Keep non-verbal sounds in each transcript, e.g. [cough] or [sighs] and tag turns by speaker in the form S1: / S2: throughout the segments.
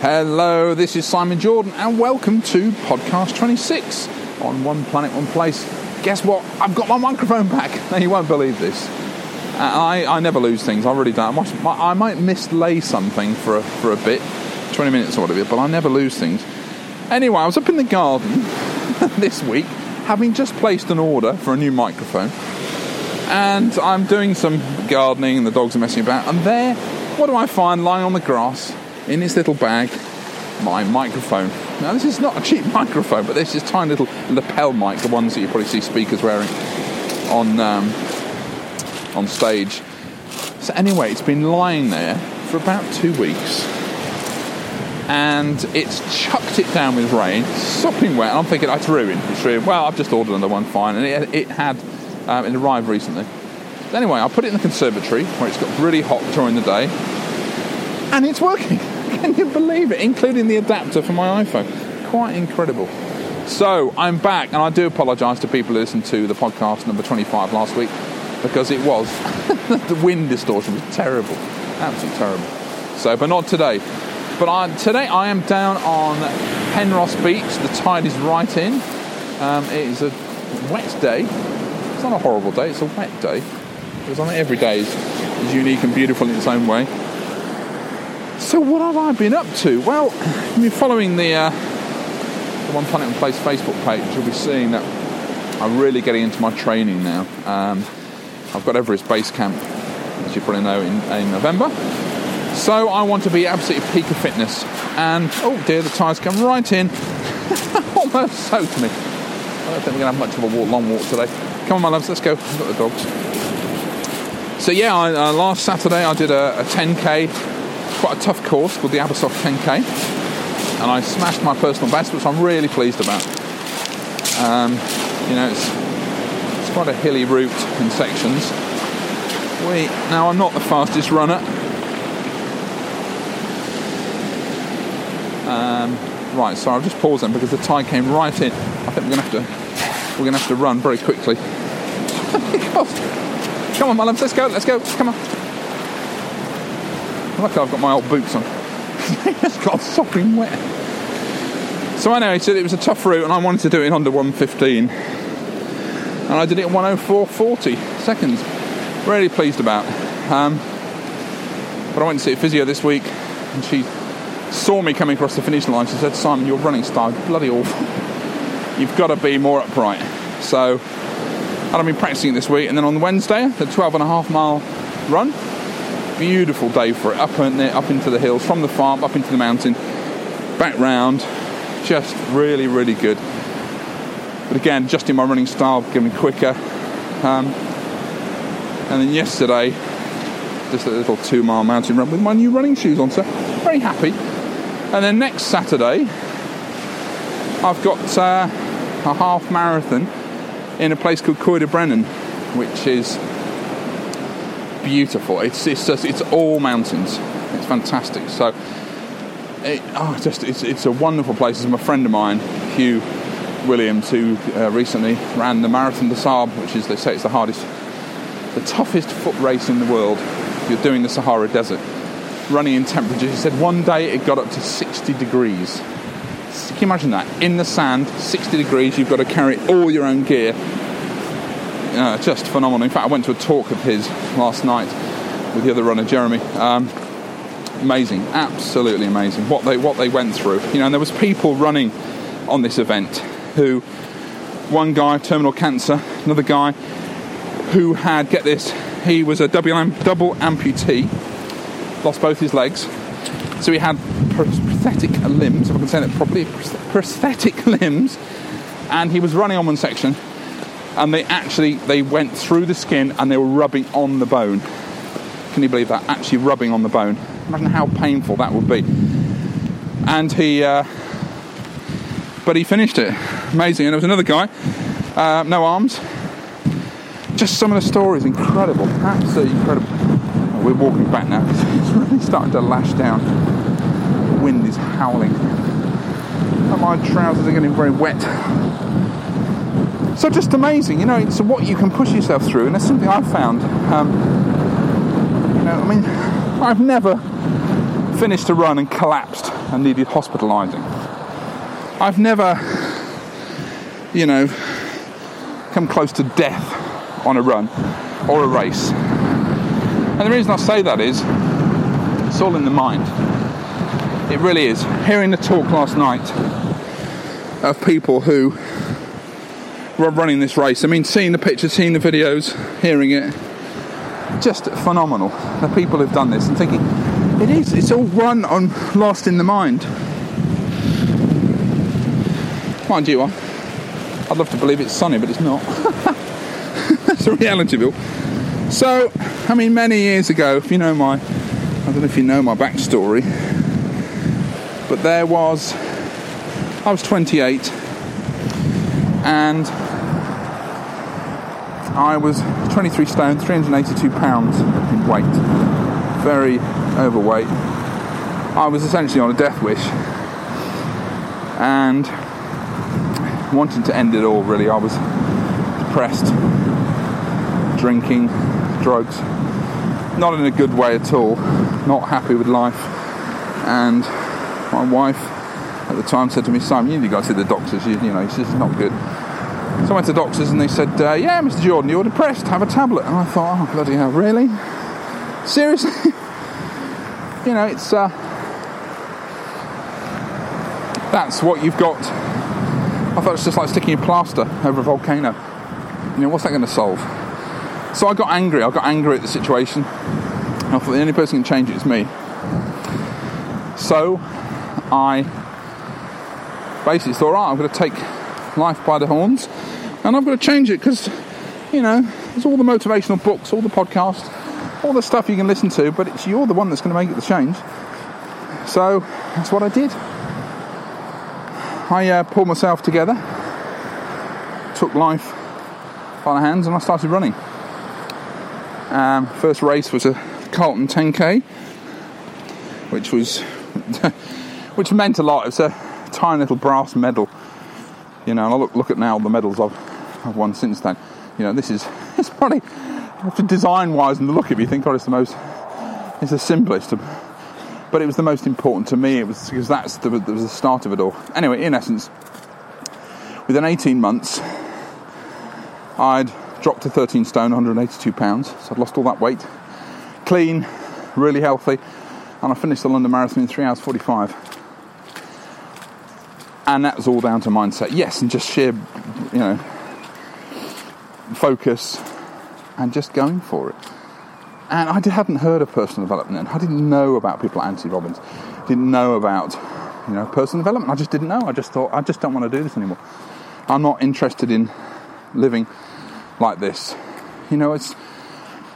S1: Hello, this is Simon Jordan, and welcome to podcast 26 on One Planet, One Place. Guess what? I've got my microphone back. [laughs] Now, you won't believe this. Uh, I, I never lose things, I really don't. I might, I might mislay something for a, for a bit, 20 minutes or whatever, but I never lose things. Anyway, I was up in the garden [laughs] this week, having just placed an order for a new microphone, and I'm doing some gardening, and the dogs are messing about, and there, what do I find lying on the grass? In this little bag my microphone. Now, this is not a cheap [laughs] microphone, but this is tiny little lapel mic, the ones that you probably see speakers wearing on um, on stage. So anyway, it's been lying there for about two weeks, and it's chucked it down with rain, sopping wet. And I'm thinking, it's ruined. It's ruined. Well, I've just ordered another one, fine, and it, it had um, it arrived recently. Anyway, I put it in the conservatory where it's got really hot during the day, and it's working. Can you believe it? Including the adapter for my iPhone. Quite incredible. So I'm back, and I do apologise to people who listened to the podcast number 25 last week because it was [laughs] the wind distortion was terrible, absolutely terrible. So, but not today. But I, today I am down on Penrhos Beach. The tide is right in. Um, it is a wet day. It's not a horrible day. It's a wet day. Because think every day is unique and beautiful in its own way. So what have I been up to? Well, I mean, following the, uh, the One Planet One Place Facebook page, you'll be seeing that I'm really getting into my training now. Um, I've got Everest Base Camp, as you probably know, in, in November. So I want to be absolutely peak of fitness. And oh dear, the tyres come right in, [laughs] almost soaked me. I don't think we're going to have much of a walk, long walk today. Come on, my loves, let's go. I've got the dogs. So yeah, I, uh, last Saturday I did a, a 10k quite a tough course called the Abersoch 10K, and I smashed my personal best, which I'm really pleased about. Um, you know, it's, it's quite a hilly route in sections. We now I'm not the fastest runner. Um, right, so I'll just pause them because the tide came right in. I think we're gonna have to we're gonna have to run very quickly. [laughs] Come on, my let's go, let's go, come on. Luckily, I've got my old boots on. [laughs] it's got sopping wet. So anyway, so it was a tough route, and I wanted to do it in under 115, and I did it in 104.40 seconds. Really pleased about. Um, but I went to see a physio this week, and she saw me coming across the finish line. She said, "Simon, your running style bloody awful. You've got to be more upright." So, and I've been practicing this week, and then on Wednesday, the 12 and a half mile run beautiful day for it. Up and up into the hills, from the farm up into the mountain, back round. Just really, really good. But again, adjusting my running style, getting quicker. Um, and then yesterday, just a little two mile mountain run with my new running shoes on, so very happy. And then next Saturday, I've got uh, a half marathon in a place called Coed y Brenin, which is beautiful. It's it's just it's all mountains. It's fantastic. So it, oh, just it's it's a wonderful place. It's a friend of mine, Hugh Williams, who uh, recently ran the Marathon des Sables, which is they say it's the hardest, the toughest foot race in the world. You're doing the Sahara Desert, running in temperatures. He said one day it got up to 60 degrees. Can you imagine that? In the sand, 60 degrees, you've got to carry all your own gear uh, just phenomenal. In fact, I went to a talk of his last night with the other runner, Jeremy. Um, amazing, absolutely amazing. What they what they went through. You know, and there was people running on this event who, one guy terminal cancer, another guy who had get this, he was a double double amputee, lost both his legs, so he had prosthetic limbs, if I can say that properly, prosthetic [laughs] limbs, and he was running on one section and they actually they went through the skin and they were rubbing on the bone. Can you believe that? Actually rubbing on the bone. Imagine how painful that would be. And he, uh, but he finished it. Amazing. And there was another guy, uh, no arms. Just some of the stories, incredible, absolutely incredible. Oh, we're walking back now. [laughs] It's really starting to lash down. The wind is howling. And my trousers are getting very wet. So just amazing, you know, it's what you can push yourself through, and that's something I've found. Um, you know, I mean, I've never finished a run and collapsed and needed hospitalising. I've never, you know, come close to death on a run or a race. And the reason I say that is it's all in the mind. It really is. Hearing the talk last night of people who running this race, I mean, seeing the pictures, seeing the videos, hearing it, just phenomenal. The people who've done this and thinking, it is, it's all run on lost in the mind. Mind you, I'd love to believe it's sunny, but it's not. [laughs] That's the reality, Bill. So, I mean, many years ago, if you know my, I don't know if you know my backstory, but there was, I was 28, and I was 23 stone, 382 pounds in weight, very overweight. I was essentially on a death wish, and wanted to end it all. Really, I was depressed, drinking, drugs, not in a good way at all. Not happy with life, and my wife at the time said to me, "Simon, you need to go see the doctors. You, you know, this is not good." So I went to the doctors and they said, uh, "Yeah, Mr. Jordan, you're depressed. Have a tablet." And I thought, "Oh bloody hell, really? Seriously?" [laughs] you know, it's uh, that's what you've got I thought it's just like sticking a plaster over a volcano. You know, what's that going to solve? So I got angry. I got angry at the situation. I thought the only person who can change it is me. So I basically thought, right, I'm going to take life by the horns and I've got to change it because, you know, there's all the motivational books, all the podcasts, all the stuff you can listen to, but it's you're the one that's going to make it the change. So that's what I did. I uh, pulled myself together, took life by the hands, and I started running. Um, first race was a Carlton 10k, which was [laughs] which meant a lot. It was a tiny little brass medal, you know. And I look look at now the medals I've I've won since then. You know, this is [laughs] it's probably design wise and the look of it, you think, God, it's the most, it's the simplest. But it was the most important to me. It was because that's the, that was the start of it all. Anyway, in essence, within 18 months, I'd dropped to 13 stone, 182 pounds. So I'd lost all that weight, clean, really healthy, and I finished the London Marathon in three hours 45. And that was all down to mindset. Yes, and just sheer, you know, focus and just going for it. And I hadn't heard of personal development and I didn't know about people like Anthony Robbins. Didn't know about, you know, personal development. I just didn't know. I just thought, I just don't want to do this anymore. I'm not interested in living like this. You know, it's.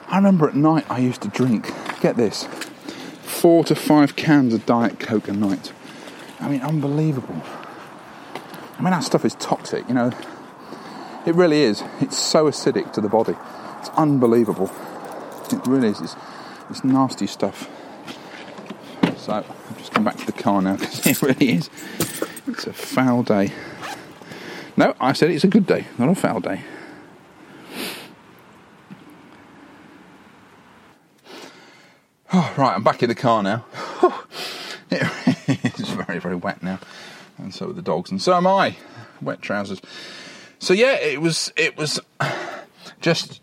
S1: I remember at night I used to drink, get this, four to five cans of Diet Coke a night. I mean, unbelievable. I mean, that stuff is toxic, you know. It really is. It's so acidic to the body. It's unbelievable. It really is. It's, it's nasty stuff. So I've just come back to the car now [laughs] because it really is. It's a foul day. No, I said it's a good day, not a foul day. [sighs] Oh, right, I'm back in the car now. [laughs] it's [laughs] very, very wet now, and so are the dogs, and so am I. Wet trousers. So yeah, it was it was just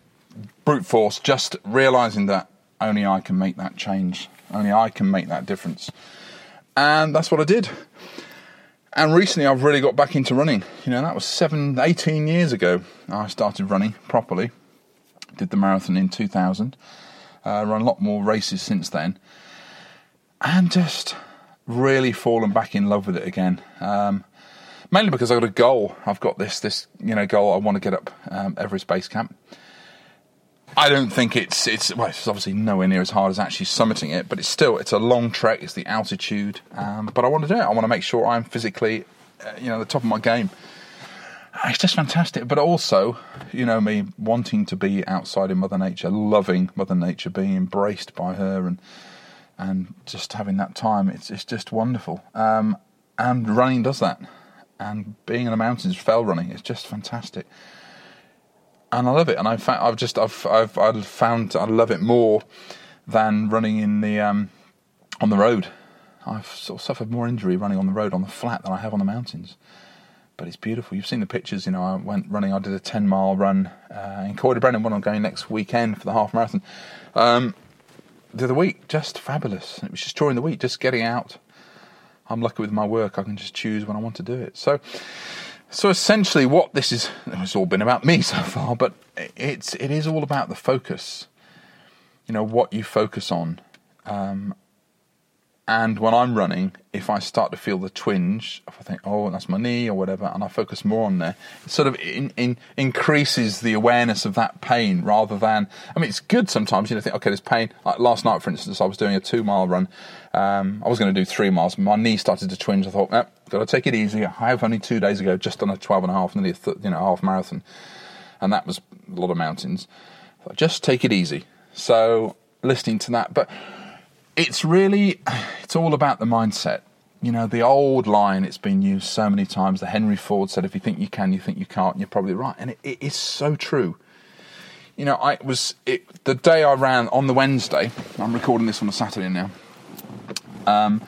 S1: brute force, just realizing that only I can make that change, only I can make that difference. And that's what I did. And recently I've really got back into running. You know, that was seven, 18 years ago I started running properly. Did the marathon in 2000. Uh, run a lot more races since then. And just really fallen back in love with it again. Um, mainly because I've got a goal. I've got this, this, you know, goal. I want to get up um, Everest Base Camp. I don't think it's it's well, it's obviously nowhere near as hard as actually summiting it, but it's still it's a long trek. It's the altitude, um, but I want to do it. I want to make sure I'm physically, uh, you know, the top of my game. It's just fantastic, but also, you know, me wanting to be outside in Mother Nature, loving Mother Nature, being embraced by her, and and just having that time. It's it's just wonderful. Um, and running does that, and being in the mountains, fell running, it's just fantastic and I love it. And I've I've just I've I've I've found I love it more than running in the um, on the road. I've sort of suffered more injury running on the road on the flat than I have on the mountains. But it's beautiful. You've seen the pictures. You know, I went running. I did a ten mile run uh, in Brenin when I'm going next weekend for the half marathon. Um, the other week, just fabulous. It was just during the week, just getting out. I'm lucky with my work. I can just choose when I want to do it. So, so essentially, what this is, it's all been about me [laughs] so far, but it's it is all about the focus. You know what you focus on, um, and when I'm running, if I start to feel the twinge, if I think, oh, that's my knee or whatever, and I focus more on there, it sort of in, in, increases the awareness of that pain rather than, I mean, it's good sometimes, you know, think, okay, there's pain. Like last night, for instance, I was doing a two mile run. Um, I was going to do three miles. My knee started to twinge. I thought, nope, got to take it easy. I have only two days ago just done a 12 and a half, nearly a th- you know, half marathon. And that was a lot of mountains. Just take it easy. So listening to that, but it's really it's all about the mindset. You know the old line it's been used so many times the henry ford said if you think you can you think you can't and you're probably right. And it, it is so true. You know i was it, the day i ran on the wednesday i'm recording this on a saturday now um,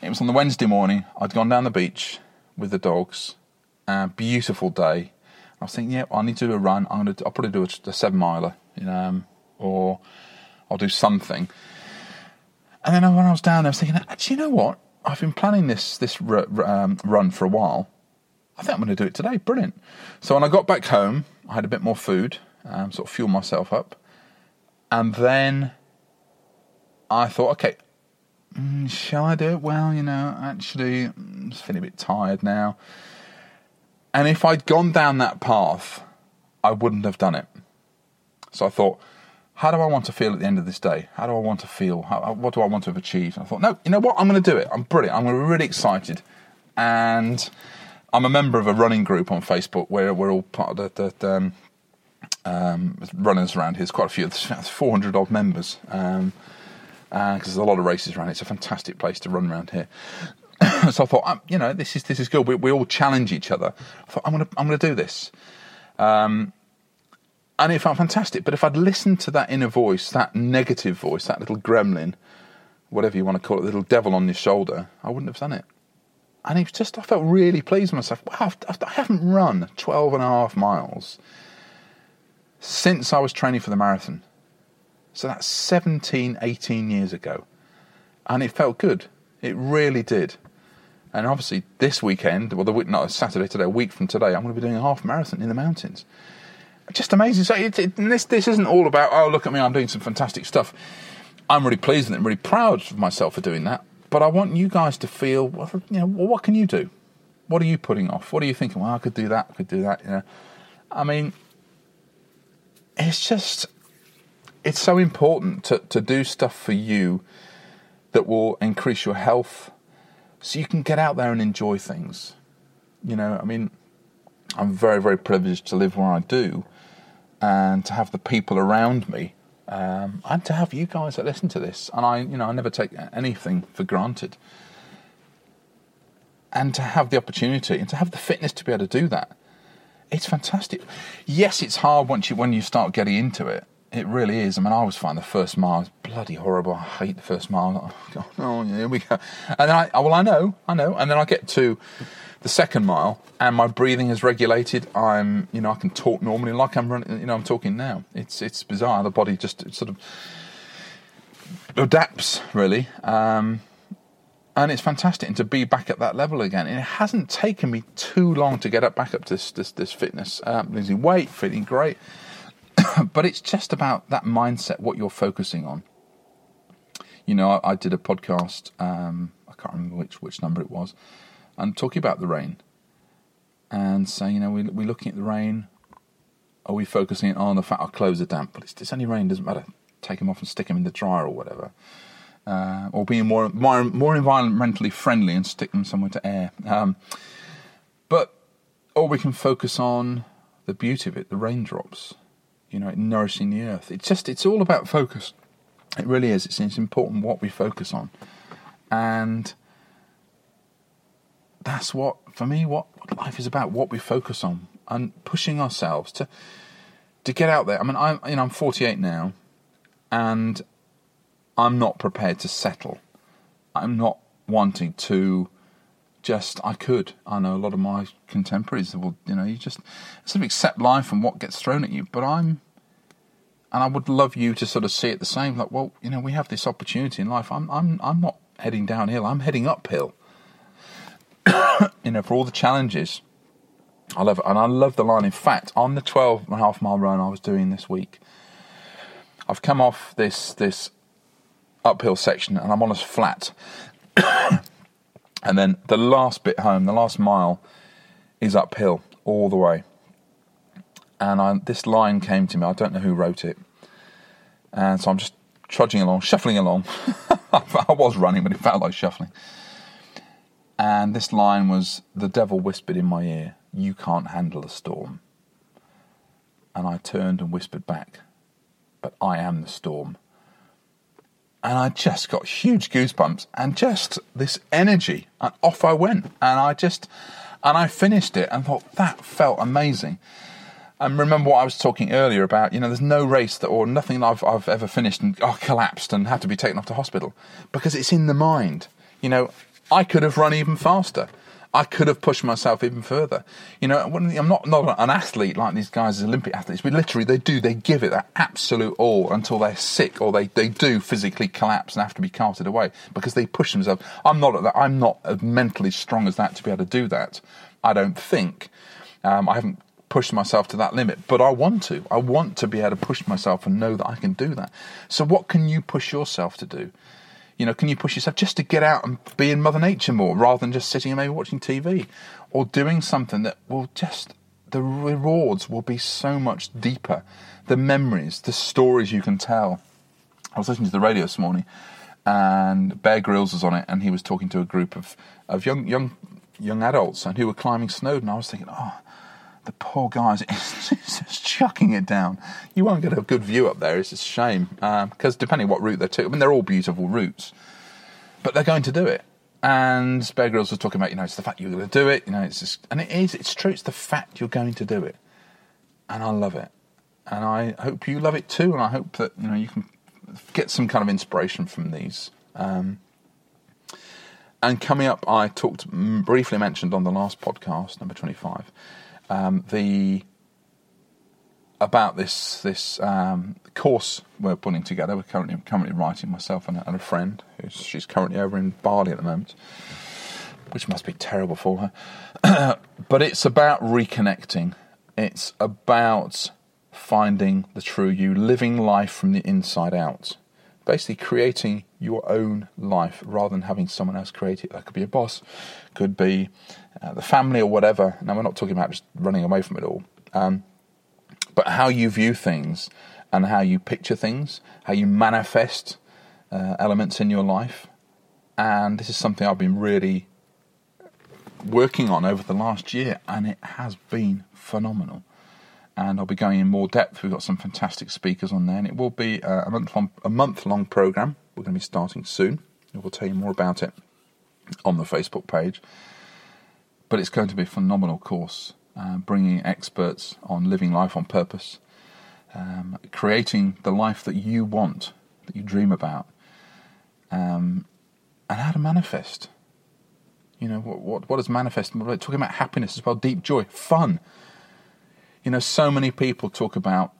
S1: it was on the wednesday morning i'd gone down the beach with the dogs uh, beautiful day. I was thinking yeah i need to do a run i'm gonna i'll probably do a, a seven miler you know um, or i'll do something and then when I was down there, I was thinking, actually, you know what? I've been planning this this um, run for a while. I think I'm going to do it today. Brilliant. So when I got back home, I had a bit more food, um, sort of fuel myself up, and then I thought, okay, mm, shall I do it? Well, you know, actually, I'm feeling a bit tired now. And if I'd gone down that path, I wouldn't have done it. So I thought, how do I want to feel at the end of this day? How do I want to feel? How, what do I want to have achieved? And I thought, no, you know what? I'm going to do it. I'm brilliant. I'm going to really excited. And I'm a member of a running group on Facebook where we're all part of the, the um, um, runners around here. There's quite a few, there's 400 odd members. Um, because uh, there's a lot of races around. It's a fantastic place to run around here. [coughs] so I thought, um, you know, this is this is good. We, we all challenge each other. I thought, I'm gonna I'm gonna do this. Um, and it felt fantastic. But if I'd listened to that inner voice, that negative voice, that little gremlin, whatever you want to call it, little devil on your shoulder, I wouldn't have done it. And it was just, I felt really pleased with myself. Wow, I haven't run 12 and a half miles since I was training for the marathon. So that's 17, 18 years ago. And it felt good. It really did. And obviously, this weekend, well, the not Saturday today, a week from today, I'm going to be doing a half marathon in the mountains just amazing. So it, it, this this isn't all about oh look at me, I'm doing some fantastic stuff. I'm really pleased and really proud of myself for doing that. But I want you guys to feel, well, you know, well, what can you do? What are you putting off? What are you thinking? Well, I could do that. I could do that. You know, I mean, it's just it's so important to to do stuff for you that will increase your health, so you can get out there and enjoy things. You know, I mean, I'm very very privileged to live where I do and to have the people around me, um, and to have you guys that listen to this. And I, you know, I never take anything for granted. And to have the opportunity and to have the fitness to be able to do that, it's fantastic. Yes, it's hard once you when you start getting into it. It really is. I mean, I always find the first mile bloody horrible. I hate the first mile. Oh, God, oh here we go. And then I, well, I know, I know. And then I get to the second mile, and my breathing is regulated. I'm, you know, I can talk normally, like I'm running. You know, I'm talking now. It's it's bizarre. The body just sort of adapts, really, um, and it's fantastic. And to be back at that level again, and it hasn't taken me too long to get up back up to this this, this fitness, um, losing weight, feeling great. [coughs] but it's just about that mindset, what you're focusing on. You know, I, I did a podcast. Um, I can't remember which which number it was and talking about the rain and saying, you know, we, we're looking at the rain. Are we focusing on the fact our clothes are damp? But it's, it's only rain, doesn't matter. Take them off and stick them in the dryer or whatever. Uh, or being more, more more environmentally friendly and stick them somewhere to air. Um, but or we can focus on the beauty of it, the raindrops, you know, nourishing the earth. It's just it's all about focus. It really is. It's, it's important what we focus on, and that's what for me what, life is about what we focus on and pushing ourselves to to get out there i mean i'm you know i'm 48 now and i'm not prepared to settle i'm not wanting to just I could. I know a lot of my contemporaries will, you know, you just sort of accept life and what gets thrown at you. But I'm, and I would love you to sort of see it the same. Like, well, you know, we have this opportunity in life. I'm, I'm, I'm not heading downhill. I'm heading uphill. [coughs] you know, for all the challenges. I love it, and I love the line. In fact, on the 12 and a half mile run I was doing this week, I've come off this this uphill section and I'm on a flat. [coughs] and then the last bit home, the last mile, is uphill all the way. And I, this line came to me. I don't know who wrote it, and so I'm just trudging along, shuffling along. [laughs] I was running, but it felt like shuffling. And this line was the devil whispered in my ear, You can't handle a storm. And I turned and whispered back, But I am the storm and I just got huge goosebumps and just this energy, and off I went, and I just and I finished it and thought that felt amazing. And remember what I was talking earlier about, you know, there's no race that or nothing I've I've ever finished and oh, collapsed and had to be taken off to hospital because it's in the mind. You know, I could have run even faster. I could have pushed myself even further. You know, I'm not not an athlete like these guys, Olympic athletes, but literally they do. They give it their absolute all until they're sick or they, they do physically collapse and have to be carted away because they push themselves. I'm not that. I'm not mentally strong as that to be able to do that. I don't think. Um, I haven't pushed myself to that limit, but I want to. I want to be able to push myself and know that I can do that. So, what can you push yourself to do? You know, can you push yourself just to get out and be in Mother Nature more rather than just sitting and maybe watching TV or doing something that will just, the rewards will be so much deeper. The memories, the stories you can tell. I was listening to the radio this morning and Bear Grylls was on it and he was talking to a group of, of young, young, young adults and who were climbing Snowdon. I was thinking, oh, the poor guys [laughs] just chucking it down. You won't get a good view up there. It's a shame because um, depending what route they took, I mean they're all beautiful routes, but they're going to do it. And Bear Grylls was talking about, you know, it's the fact you're going to do it. You know, it's just, and it is. It's true. It's the fact you're going to do it, and I love it, and I hope you love it too. And I hope that you know you can get some kind of inspiration from these. Um, and coming up, I talked briefly mentioned on the last podcast, number twenty-five um, the about this this um, course we're putting together. We're currently currently writing myself and a, and a friend. Who's, she's currently over in Bali at the moment, which must be terrible for her. [coughs] but it's about reconnecting. It's about finding the true you, living life from the inside out. Basically, creating your own life rather than having someone else create it. That could be a boss, could be uh, the family or whatever. Now, we're not talking about just running away from it all, um, but how you view things and how you picture things, how you manifest uh, elements in your life. And this is something I've been really working on over the last year, and it has been phenomenal. And I'll be going in more depth. We've got some fantastic speakers on there, and it will be a month long, a month long program. We're going to be starting soon. We'll tell you more about it on the Facebook page. But it's going to be a phenomenal course, uh, bringing experts on living life on purpose, um, creating the life that you want, that you dream about, um, and how to manifest. You know, what, what, what does manifest? We're talking about happiness as well, deep joy, fun. You know, so many people talk about,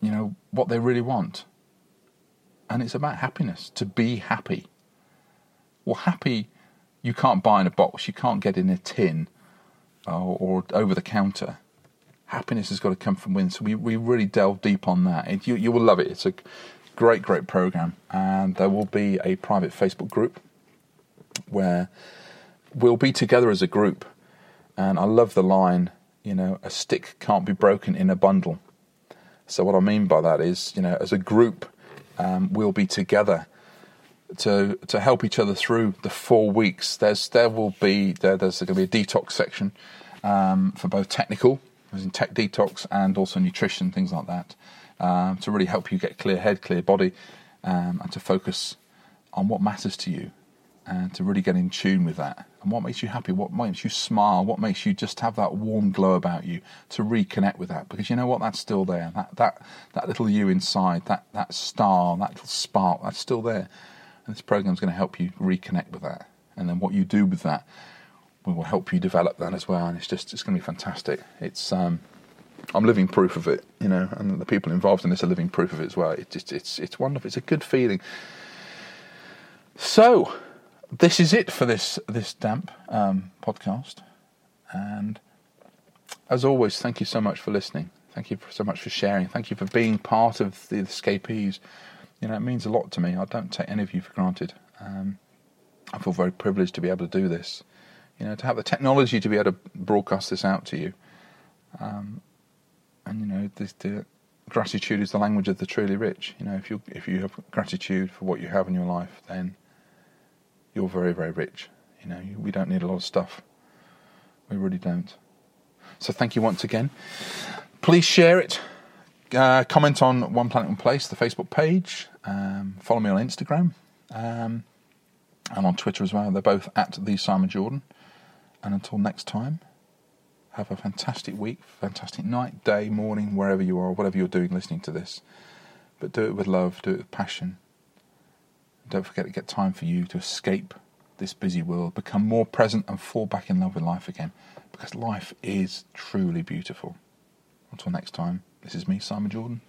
S1: you know, what they really want. And it's about happiness, to be happy. Well, happy you can't buy in a box, you can't get in a tin or, or over the counter. Happiness has got to come from within. So we, we really delve deep on that. It, you, you will love it. It's a great, great program. And there will be a private Facebook group where we'll be together as a group. And I love the line, you know, a stick can't be broken in a bundle. So what I mean by that is, you know, as a group, um, we'll be together to to help each other through the four weeks. There's there will be there, there's going to be a detox section um, for both technical, as in tech detox, and also nutrition things like that, um, to really help you get clear head, clear body, um, and to focus on what matters to you, and to really get in tune with that. And what makes you happy, what makes you smile, what makes you just have that warm glow about you, to reconnect with that, because you know what, that's still there. That that that little you inside, that that star, that little spark, that's still there and this program is going to help you reconnect with that and then what you do with that we will help you develop that as well. And it's just it's going to be fantastic. It's um, I'm living proof of it, you know, and the people involved in this are living proof of it as well. It's just it's it's wonderful. It's a good feeling. So, this is it for this this damp um, podcast, and as always, thank you so much for listening. Thank you so much for sharing. Thank you for being part of the escapees. You know, it means a lot to me. I don't take any of you for granted. Um, I feel very privileged to be able to do this. You know, to have the technology to be able to broadcast this out to you. Um, and you know, this, the gratitude is the language of the truly rich. You know, if you if you have gratitude for what you have in your life, then you're very very rich. You know, we don't need a lot of stuff. We really don't. So thank you once again. Please share it. Uh, comment on One Planet One Place, the Facebook page. Um, follow me on Instagram um, and on Twitter as well. They're both at the Simon Jordan. And until next time, have a fantastic week, fantastic night, day, morning, wherever you are, whatever you're doing listening to this. But do it with love, do it with passion. Don't forget to get time for you to escape this busy world, become more present, and fall back in love with life again. Because life is truly beautiful. Until next time, this is me, Simon Jordan.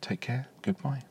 S1: Take care. Goodbye.